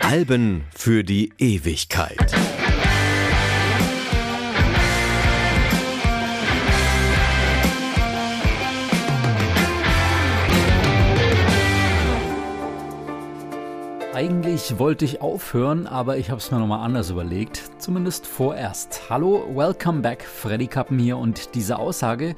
Alben für die Ewigkeit. Eigentlich wollte ich aufhören, aber ich habe es mir nochmal anders überlegt. Zumindest vorerst. Hallo, welcome back, Freddy Kappen hier und diese Aussage,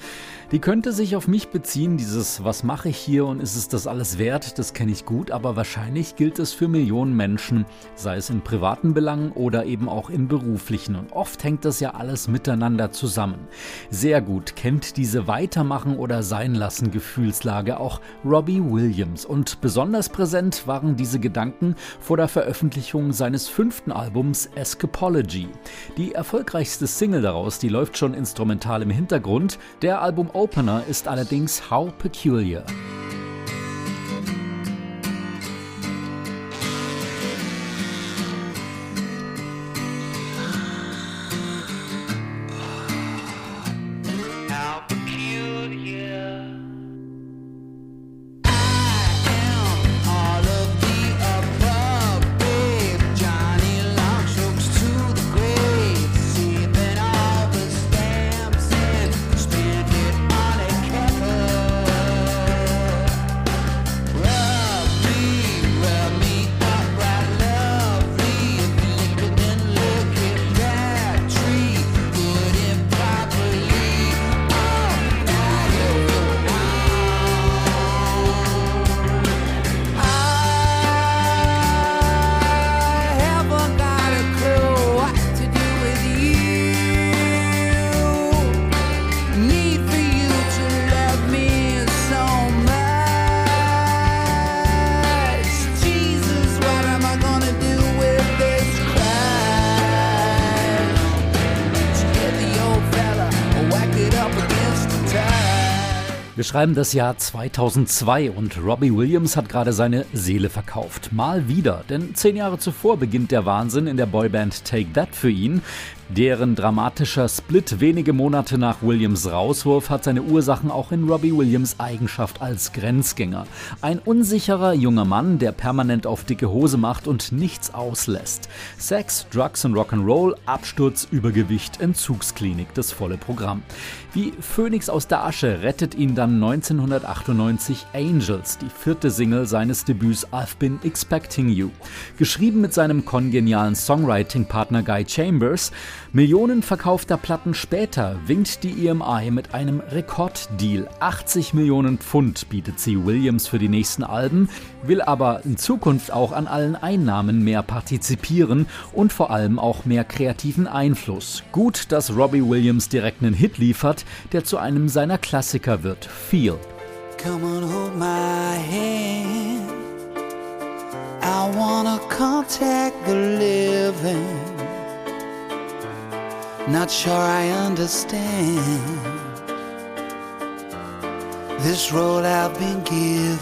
die könnte sich auf mich beziehen, dieses Was mache ich hier und ist es das alles wert, das kenne ich gut, aber wahrscheinlich gilt es für Millionen Menschen, sei es in privaten Belangen oder eben auch in beruflichen und oft hängt das ja alles miteinander zusammen. Sehr gut kennt diese Weitermachen oder Sein lassen Gefühlslage auch Robbie Williams und besonders präsent waren diese Gedanken vor der Veröffentlichung seines fünften Albums Escapology. Die erfolgreichste Single daraus, die läuft schon instrumental im Hintergrund, der Album Opener ist allerdings How Peculiar. Schreiben das Jahr 2002 und Robbie Williams hat gerade seine Seele verkauft. Mal wieder, denn zehn Jahre zuvor beginnt der Wahnsinn in der Boyband Take That für ihn. Deren dramatischer Split wenige Monate nach Williams Rauswurf hat seine Ursachen auch in Robbie Williams Eigenschaft als Grenzgänger. Ein unsicherer junger Mann, der permanent auf dicke Hose macht und nichts auslässt. Sex, Drugs und Rock'n'Roll, Absturz, Übergewicht, Entzugsklinik, das volle Programm. Wie Phönix aus der Asche rettet ihn dann 1998 Angels, die vierte Single seines Debüts I've Been Expecting You. Geschrieben mit seinem kongenialen Songwriting-Partner Guy Chambers, Millionen verkaufter Platten später winkt die EMI mit einem Rekorddeal. 80 Millionen Pfund bietet sie Williams für die nächsten Alben, will aber in Zukunft auch an allen Einnahmen mehr partizipieren und vor allem auch mehr kreativen Einfluss. Gut, dass Robbie Williams direkt einen Hit liefert, der zu einem seiner Klassiker wird. Feel. Come on, hold my hand. I wanna contact the living. Not sure I understand this role I've been given.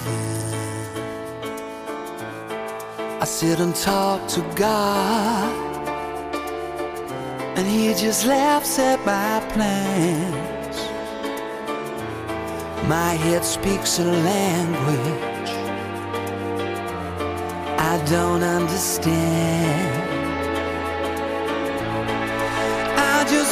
I sit and talk to God, and He just laughs at my plans. My head speaks a language I don't understand.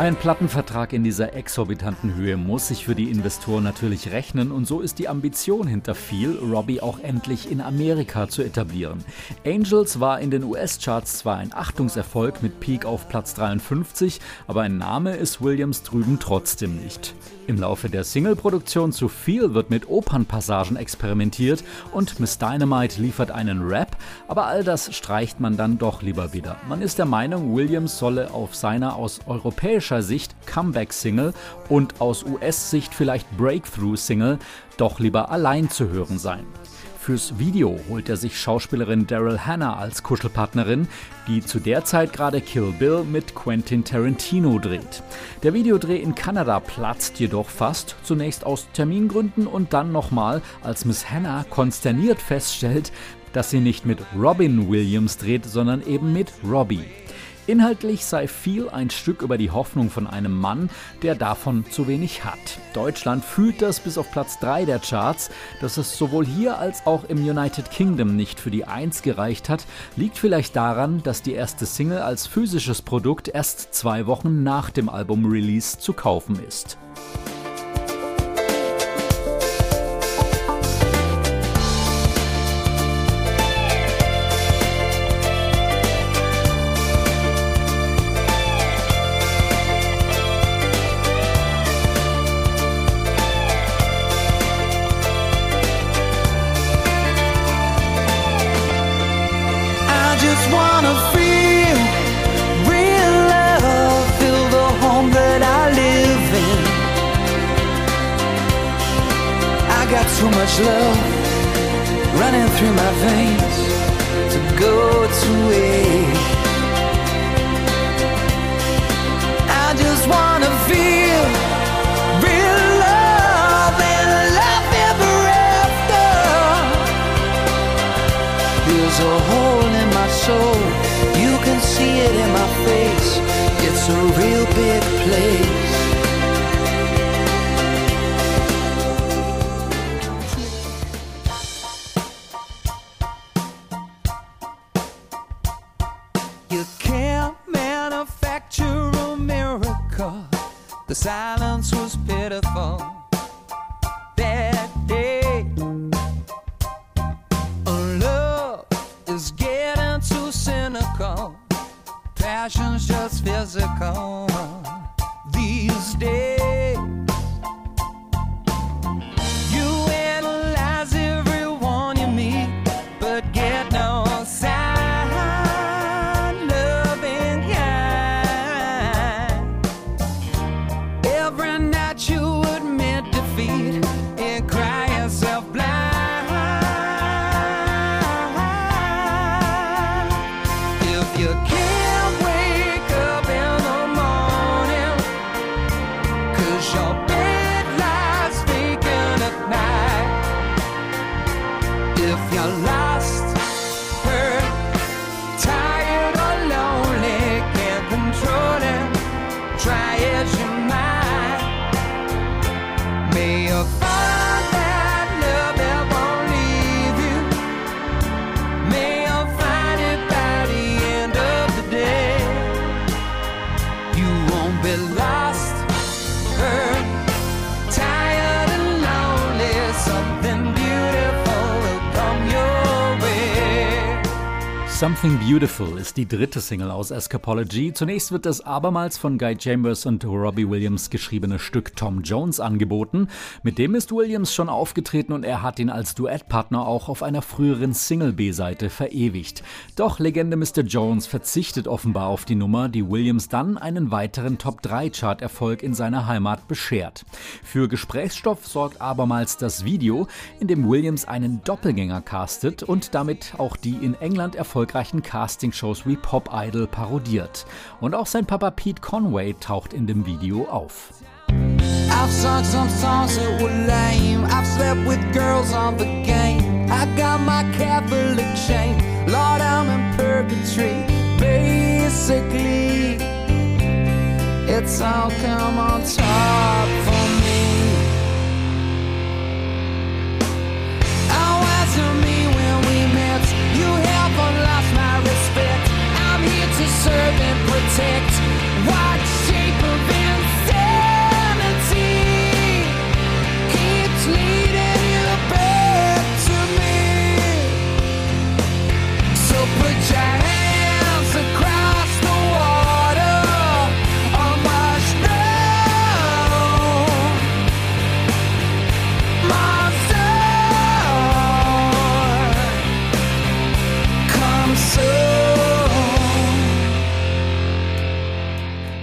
Ein Plattenvertrag in dieser exorbitanten Höhe muss sich für die Investoren natürlich rechnen und so ist die Ambition hinter viel, Robbie auch endlich in Amerika zu etablieren. Angels war in den US-Charts zwar ein Achtungserfolg mit Peak auf Platz 53, aber ein Name ist Williams drüben trotzdem nicht. Im Laufe der Single-Produktion zu viel wird mit Opernpassagen experimentiert und Miss Dynamite liefert einen Rap, aber all das streicht man dann doch lieber wieder. Man ist der Meinung, Williams solle auf seiner aus europäischer Sicht Comeback-Single und aus US-Sicht vielleicht Breakthrough-Single doch lieber allein zu hören sein. Fürs Video holt er sich Schauspielerin Daryl Hannah als Kuschelpartnerin, die zu der Zeit gerade Kill Bill mit Quentin Tarantino dreht. Der Videodreh in Kanada platzt jedoch fast, zunächst aus Termingründen und dann nochmal, als Miss Hannah konsterniert feststellt, dass sie nicht mit Robin Williams dreht, sondern eben mit Robbie. Inhaltlich sei viel ein Stück über die Hoffnung von einem Mann, der davon zu wenig hat. Deutschland fühlt das bis auf Platz 3 der Charts. Dass es sowohl hier als auch im United Kingdom nicht für die 1 gereicht hat, liegt vielleicht daran, dass die erste Single als physisches Produkt erst zwei Wochen nach dem Album-Release zu kaufen ist. Place. Something Beautiful ist die dritte Single aus Escapology. Zunächst wird das abermals von Guy Chambers und Robbie Williams geschriebene Stück Tom Jones angeboten. Mit dem ist Williams schon aufgetreten und er hat ihn als Duettpartner auch auf einer früheren Single-B-Seite verewigt. Doch Legende Mr. Jones verzichtet offenbar auf die Nummer, die Williams dann einen weiteren Top-3-Chart-Erfolg in seiner Heimat beschert. Für Gesprächsstoff sorgt abermals das Video, in dem Williams einen Doppelgänger castet und damit auch die in England erfolgreichen Castingshows wie Pop Idol parodiert. Und auch sein Papa Pete Conway taucht in dem Video auf. I've sung some songs that were lame. I've slept with girls on the game. I got my Catholic chain. Lord, I'm in purgatory. Basically, it's all come on top serve and protect.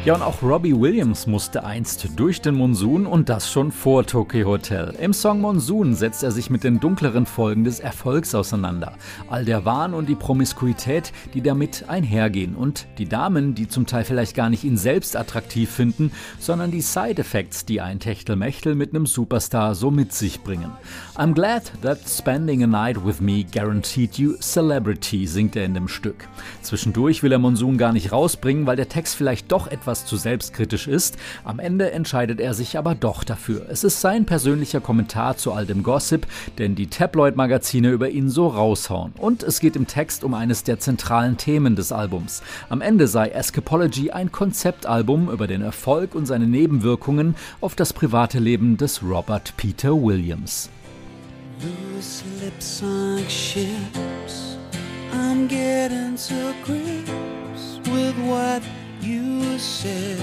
Ja, und auch Robbie Williams musste einst durch den Monsun und das schon vor Tokyo Hotel. Im Song Monsun setzt er sich mit den dunkleren Folgen des Erfolgs auseinander. All der Wahn und die Promiskuität, die damit einhergehen und die Damen, die zum Teil vielleicht gar nicht ihn selbst attraktiv finden, sondern die Side-Effects, die ein Techtelmechtel mit einem Superstar so mit sich bringen. I'm glad that spending a night with me guaranteed you celebrity, singt er in dem Stück. Zwischendurch will er Monsun gar nicht rausbringen, weil der Text vielleicht doch etwas etwas zu selbstkritisch ist. Am Ende entscheidet er sich aber doch dafür. Es ist sein persönlicher Kommentar zu all dem Gossip, denn die Tabloid-Magazine über ihn so raushauen. Und es geht im Text um eines der zentralen Themen des Albums. Am Ende sei Escapology ein Konzeptalbum über den Erfolg und seine Nebenwirkungen auf das private Leben des Robert Peter Williams. Loose lips like ships. I'm getting to grips with what you said.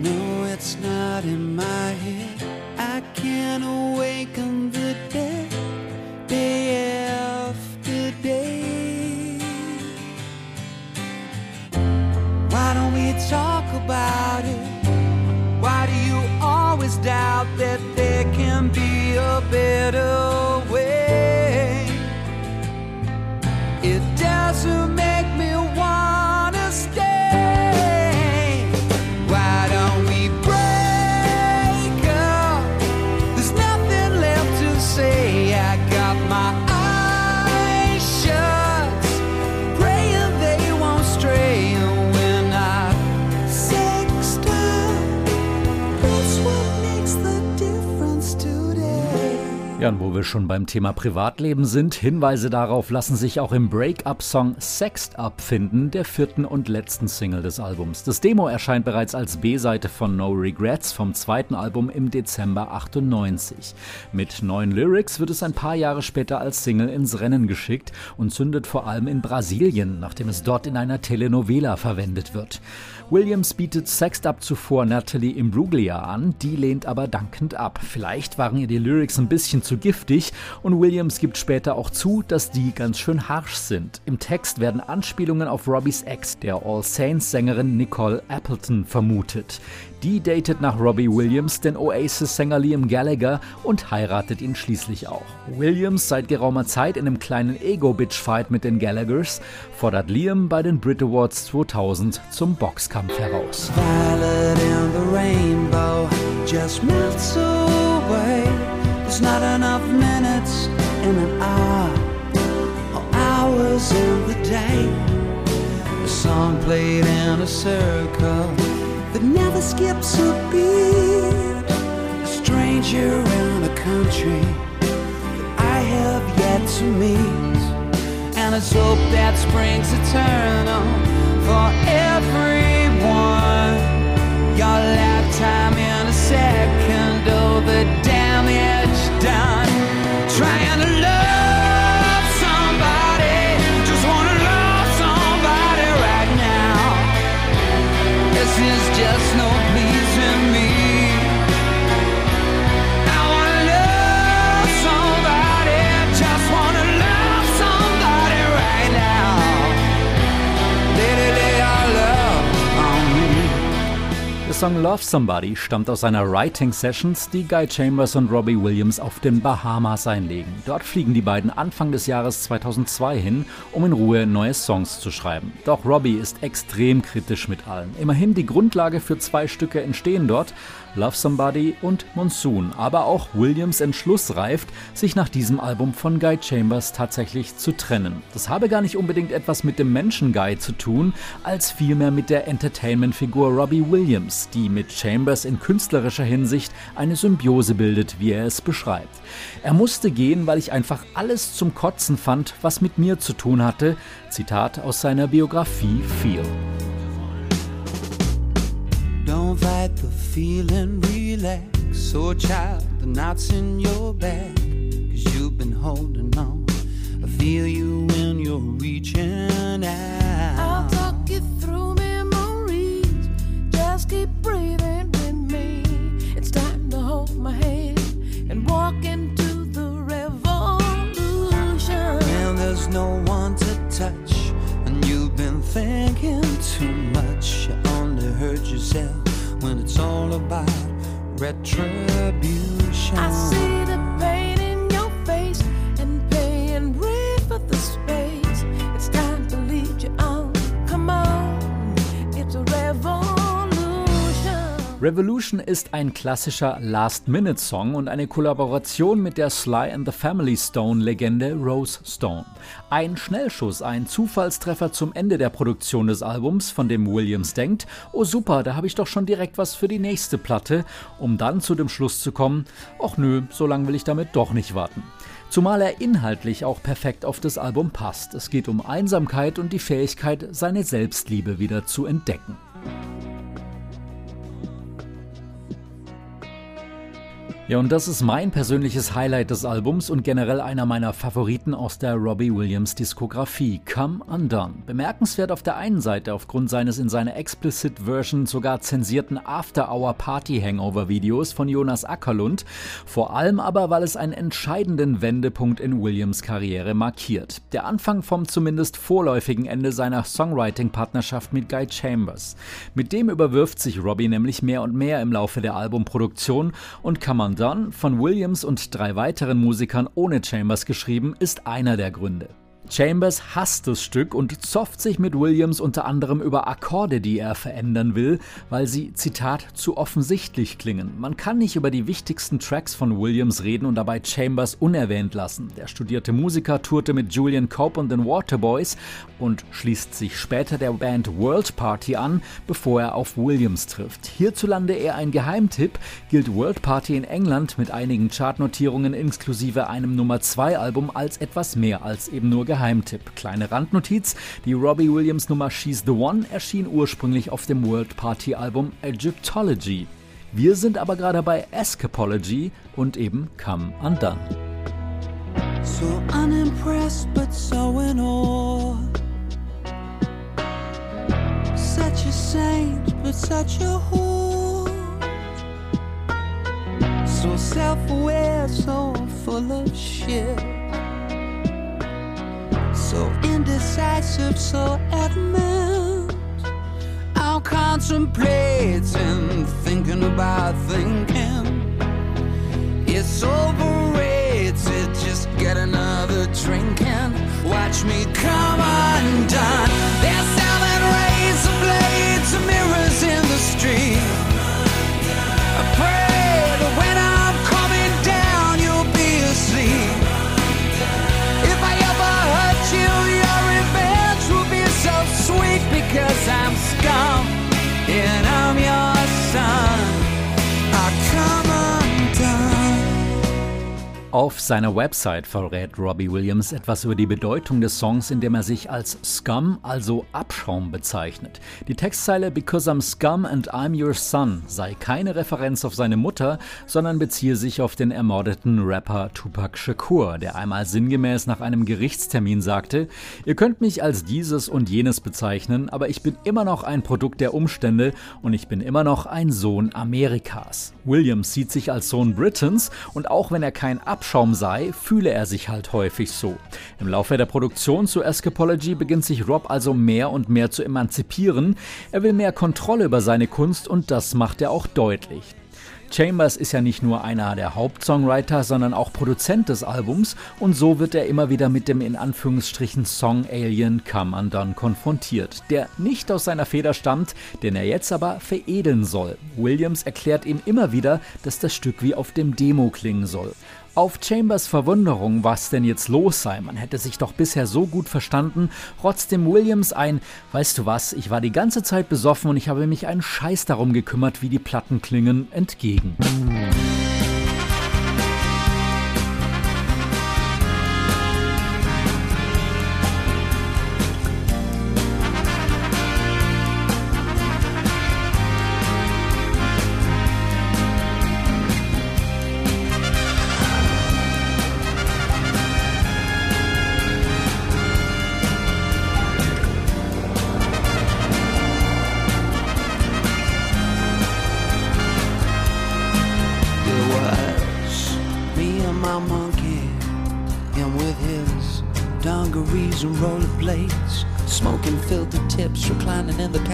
No, it's not in my head. I can't awaken the dead day after day. Why don't we talk about it? Why do you always doubt that there can be a better Ja, und wo wir schon beim Thema Privatleben sind, Hinweise darauf lassen sich auch im Break-up-Song Sexed Up finden, der vierten und letzten Single des Albums. Das Demo erscheint bereits als B-Seite von No Regrets vom zweiten Album im Dezember 98. Mit neuen Lyrics wird es ein paar Jahre später als Single ins Rennen geschickt und zündet vor allem in Brasilien, nachdem es dort in einer Telenovela verwendet wird. Williams bietet Sexed Up zuvor Natalie Imbruglia an, die lehnt aber dankend ab. Vielleicht waren ihr die Lyrics ein bisschen zu giftig und Williams gibt später auch zu, dass die ganz schön harsh sind. Im Text werden Anspielungen auf Robbys Ex, der All Saints Sängerin Nicole Appleton, vermutet. Die datet nach Robbie Williams den Oasis-Sänger Liam Gallagher und heiratet ihn schließlich auch. Williams seit geraumer Zeit in einem kleinen Ego-Bitch-Fight mit den Gallaghers, fordert Liam bei den Brit Awards 2000 zum Boxkampf heraus. Just melts away. There's not enough minutes in an hour or hours in the day. The song played in a circle that never skips a beat. A stranger in a country that I have yet to meet. And it's hope that springs eternal for everyone. Your lifetime in a second, oh, the damage Song Love Somebody stammt aus einer Writing Sessions, die Guy Chambers und Robbie Williams auf den Bahamas einlegen. Dort fliegen die beiden Anfang des Jahres 2002 hin, um in Ruhe neue Songs zu schreiben. Doch Robbie ist extrem kritisch mit allen. Immerhin die Grundlage für zwei Stücke entstehen dort, Love Somebody und Monsoon. Aber auch Williams Entschluss reift, sich nach diesem Album von Guy Chambers tatsächlich zu trennen. Das habe gar nicht unbedingt etwas mit dem Menschen Guy zu tun, als vielmehr mit der Entertainment-Figur Robbie Williams, die mit Chambers in künstlerischer Hinsicht eine Symbiose bildet, wie er es beschreibt. Er musste gehen, weil ich einfach alles zum Kotzen fand, was mit mir zu tun hatte. Zitat aus seiner Biografie Feel. Don't fight the feeling, relax. So, child, the knots in your back. Cause you've been holding on. I feel you when you're reaching out. I'll talk you through memories. Just keep breathing with me. It's time to hold my hand and walk into the revolution. And there's no one to touch. And you've been thinking too much. You only hurt yourself when it's all about retribution. Revolution ist ein klassischer Last-Minute-Song und eine Kollaboration mit der Sly and the Family Stone-Legende Rose Stone. Ein Schnellschuss, ein Zufallstreffer zum Ende der Produktion des Albums, von dem Williams denkt, oh super, da habe ich doch schon direkt was für die nächste Platte, um dann zu dem Schluss zu kommen, ach nö, so lange will ich damit doch nicht warten. Zumal er inhaltlich auch perfekt auf das Album passt. Es geht um Einsamkeit und die Fähigkeit, seine Selbstliebe wieder zu entdecken. Ja, und das ist mein persönliches Highlight des Albums und generell einer meiner Favoriten aus der Robbie Williams Diskografie, Come Undone. Bemerkenswert auf der einen Seite aufgrund seines in seiner Explicit Version sogar zensierten After-Hour Party Hangover Videos von Jonas Ackerlund, vor allem aber, weil es einen entscheidenden Wendepunkt in Williams Karriere markiert. Der Anfang vom zumindest vorläufigen Ende seiner Songwriting-Partnerschaft mit Guy Chambers. Mit dem überwirft sich Robbie nämlich mehr und mehr im Laufe der Albumproduktion und Come Undone, von Williams und drei weiteren Musikern ohne Chambers geschrieben, ist einer der Gründe. Chambers hasst das Stück und zofft sich mit Williams unter anderem über Akkorde, die er verändern will, weil sie, Zitat, zu offensichtlich klingen. Man kann nicht über die wichtigsten Tracks von Williams reden und dabei Chambers unerwähnt lassen. Der studierte Musiker tourte mit Julian Cope und den Waterboys und schließt sich später der Band World Party an, bevor er auf Williams trifft. Hierzulande eher ein Geheimtipp, gilt World Party in England mit einigen Chartnotierungen inklusive einem Nummer 2 Album als etwas mehr als eben nur Geheimtipp. Kleine Randnotiz: Die Robbie Williams Nummer She's the One erschien ursprünglich auf dem World Party Album Egyptology. Wir sind aber gerade bei Escapology und eben Come Undone. So unimpressed, but so in awe. Such a saint, but such a whore. So self aware, so full of shit. So indecisive, so adamant. I'm contemplating, thinking about thinking. It's overrated, just get another drink and watch me come undone. Razor blades and mirrors seiner Website verrät Robbie Williams etwas über die Bedeutung des Songs, indem er sich als Scum, also Abschaum, bezeichnet. Die Textzeile Because I'm Scum and I'm Your Son sei keine Referenz auf seine Mutter, sondern beziehe sich auf den ermordeten Rapper Tupac Shakur, der einmal sinngemäß nach einem Gerichtstermin sagte, ihr könnt mich als dieses und jenes bezeichnen, aber ich bin immer noch ein Produkt der Umstände und ich bin immer noch ein Sohn Amerikas. Williams sieht sich als Sohn Britons und auch wenn er kein Abschaum sei, fühle er sich halt häufig so. Im Laufe der Produktion zu Escapology beginnt sich Rob also mehr und mehr zu emanzipieren. Er will mehr Kontrolle über seine Kunst und das macht er auch deutlich. Chambers ist ja nicht nur einer der Hauptsongwriter, sondern auch Produzent des Albums und so wird er immer wieder mit dem in Anführungsstrichen Song Alien Come Undone konfrontiert, der nicht aus seiner Feder stammt, den er jetzt aber veredeln soll. Williams erklärt ihm immer wieder, dass das Stück wie auf dem Demo klingen soll. Auf Chambers Verwunderung, was denn jetzt los sei, man hätte sich doch bisher so gut verstanden, rotzt dem Williams ein, weißt du was, ich war die ganze Zeit besoffen und ich habe mich einen Scheiß darum gekümmert, wie die Platten klingen, entgegen.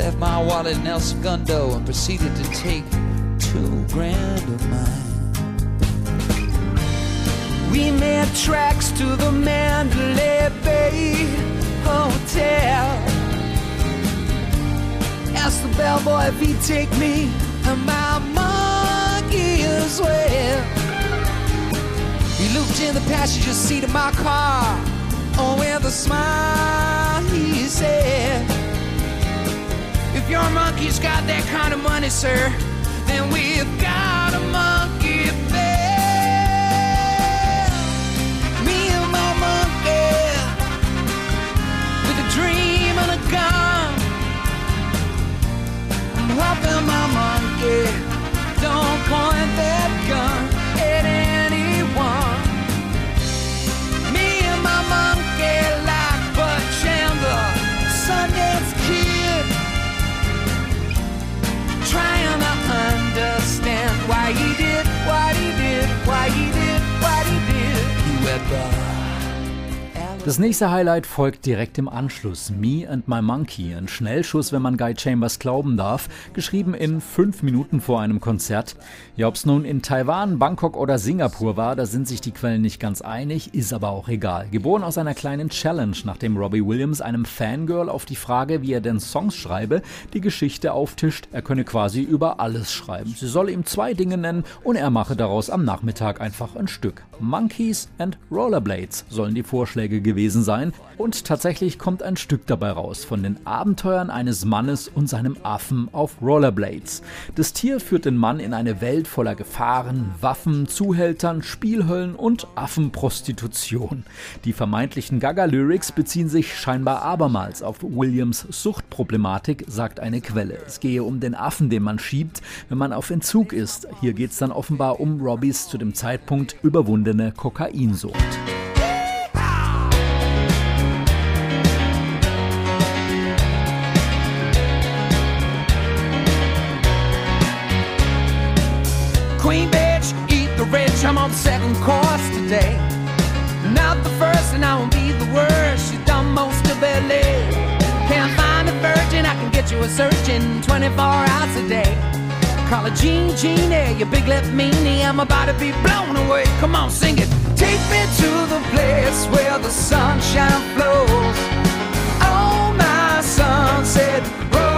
left my wallet in El Segundo and proceeded to take two grand of mine. We made tracks to the Mandalay Bay Hotel. Asked the bellboy if he'd take me and my monkey as well. He looked in the passenger seat of my car. Oh, with a smile, he said, your monkey's got that kind of money, sir, then we've got a monkey bed. Me and my monkey, with a dream and a gun. I'm hoping my Das nächste Highlight folgt direkt im Anschluss. Me and My Monkey, ein Schnellschuss, wenn man Guy Chambers glauben darf, geschrieben in fünf Minuten vor einem Konzert. Ja, ob es nun in Taiwan, Bangkok oder Singapur war, da sind sich die Quellen nicht ganz einig, ist aber auch egal. Geboren aus einer kleinen Challenge, nachdem Robbie Williams einem Fangirl auf die Frage, wie er denn Songs schreibe, die Geschichte auftischt, er könne quasi über alles schreiben. Sie solle ihm zwei Dinge nennen und er mache daraus am Nachmittag einfach ein Stück. Monkeys and Rollerblades sollen die Vorschläge gewesen sein und tatsächlich kommt ein Stück dabei raus von den Abenteuern eines Mannes und seinem Affen auf Rollerblades. Das Tier führt den Mann in eine Welt voller Gefahren, Waffen, Zuhältern, Spielhöllen und Affenprostitution. Die vermeintlichen Gaga-Lyrics beziehen sich scheinbar abermals auf Williams Suchtproblematik, sagt eine Quelle. Es gehe um den Affen, den man schiebt, wenn man auf Entzug ist. Hier geht es dann offenbar um Robbys zu dem Zeitpunkt überwundene Kokainsucht. Queen bitch, eat the rich. I'm on second course today. Not the first, and I won't be the worst. She's done most of LA. Can't find a virgin, I can get you a searching 24 hours a day. Call her Jean Genie, you big lip meanie. I'm about to be blown away. Come on, sing it. Take me to the place where the sunshine flows. Oh, my sunset rodeo.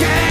Change.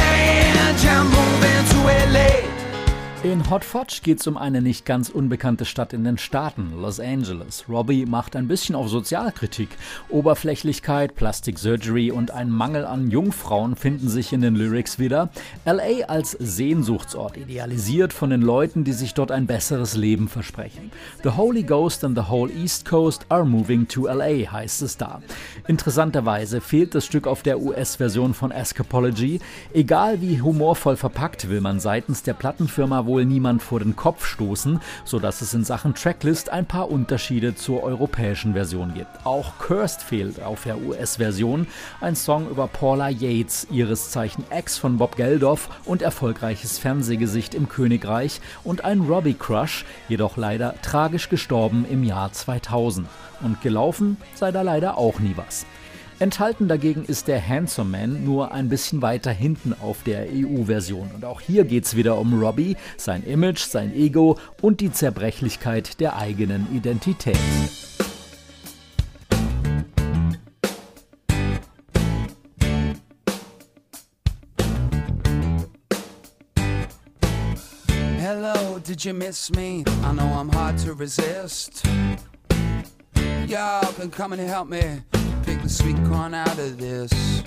In Hot Fudge geht es um eine nicht ganz unbekannte Stadt in den Staaten, Los Angeles. Robbie macht ein bisschen auf Sozialkritik. Oberflächlichkeit, Plastic Surgery und ein Mangel an Jungfrauen finden sich in den Lyrics wieder. LA als Sehnsuchtsort, idealisiert von den Leuten, die sich dort ein besseres Leben versprechen. The Holy Ghost and the whole East Coast are moving to LA, heißt es da. Interessanterweise fehlt das Stück auf der US-Version von Escapology. Egal wie humorvoll verpackt, will man seitens der Plattenfirma wohl niemand vor den Kopf stoßen, sodass es in Sachen Tracklist ein paar Unterschiede zur europäischen Version gibt. Auch Cursed fehlt auf der US-Version, ein Song über Paula Yates, ihres Zeichen Ex von Bob Geldof und erfolgreiches Fernsehgesicht im Königreich und ein Robbie Crush, jedoch leider tragisch gestorben im Jahr 2000. Und gelaufen sei da leider auch nie was. Enthalten dagegen ist der Handsome Man nur ein bisschen weiter hinten auf der EU-Version. Und auch hier geht's wieder um Robbie, sein Image, sein Ego und die Zerbrechlichkeit der eigenen Identität. Hello, did you miss me? I know I'm hard to resist. Y'all can come and help me sweet corn out of this.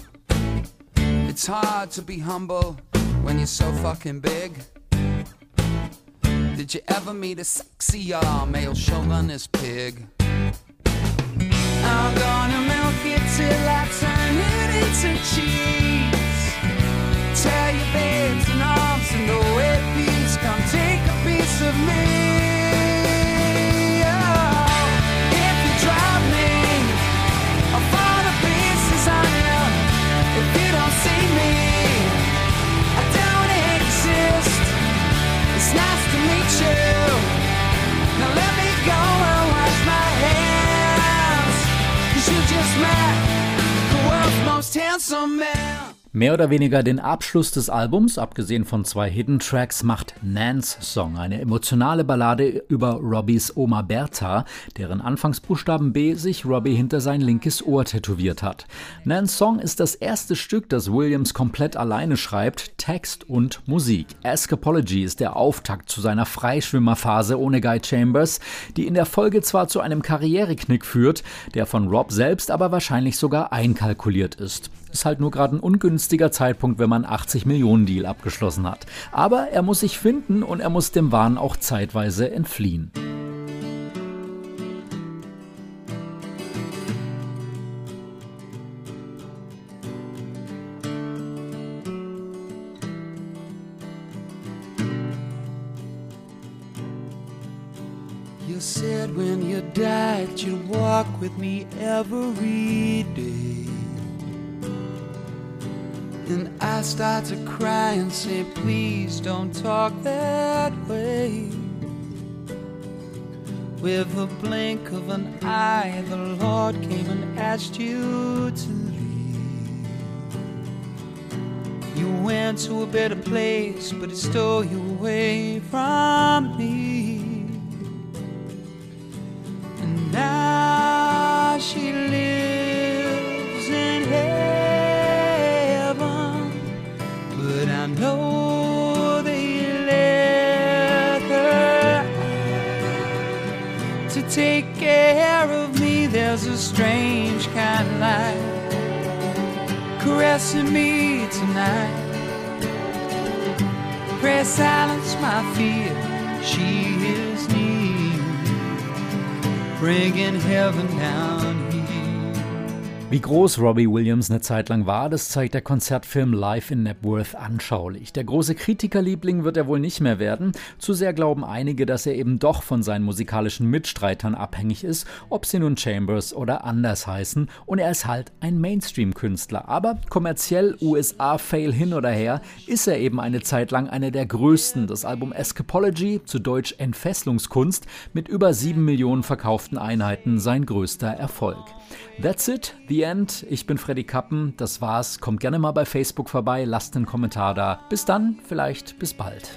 It's hard to be humble when you're so fucking big. Did you ever meet a sexy uh, male chauvinist pig? I'm gonna milk it till I turn it into cheese. Mehr oder weniger den Abschluss des Albums, abgesehen von zwei Hidden Tracks, macht Nans Song, eine emotionale Ballade über Robbys Oma Bertha, deren Anfangsbuchstaben B sich Robbie hinter sein linkes Ohr tätowiert hat. Nans Song ist das erste Stück, das Williams komplett alleine schreibt, Text und Musik. Escapology ist der Auftakt zu seiner Freischwimmerphase ohne Guy Chambers, die in der Folge zwar zu einem Karriereknick führt, der von Rob selbst aber wahrscheinlich sogar einkalkuliert ist. Ist halt nur gerade ein ungünstiger Zeitpunkt, wenn man 80 Millionen Deal abgeschlossen hat. Aber er muss sich finden und er muss dem Wahn auch zeitweise entfliehen. You said when you died you'd walk with me every day. And I start to cry and say, please don't talk that way. With a blink of an eye, the Lord came and asked you to leave. You went to a better place, but it stole you away from me. And now she There's a strange kind of light caressing me tonight. Pray silence my fear. She is near bringing heaven down. Wie groß Robbie Williams eine Zeit lang war, das zeigt der Konzertfilm Live in Napworth anschaulich. Der große Kritikerliebling wird er wohl nicht mehr werden. Zu sehr glauben einige, dass er eben doch von seinen musikalischen Mitstreitern abhängig ist, ob sie nun Chambers oder anders heißen. Und er ist halt ein Mainstream-Künstler. Aber kommerziell USA-Fail hin oder her, ist er eben eine Zeit lang einer der größten. Das Album Escapology, zu Deutsch Entfesselungskunst, mit über sieben Millionen verkauften Einheiten sein größter Erfolg. That's it, the end. Ich bin Freddy Kappen, das war's. Kommt gerne mal bei Facebook vorbei, lasst einen Kommentar da. Bis dann, vielleicht bis bald.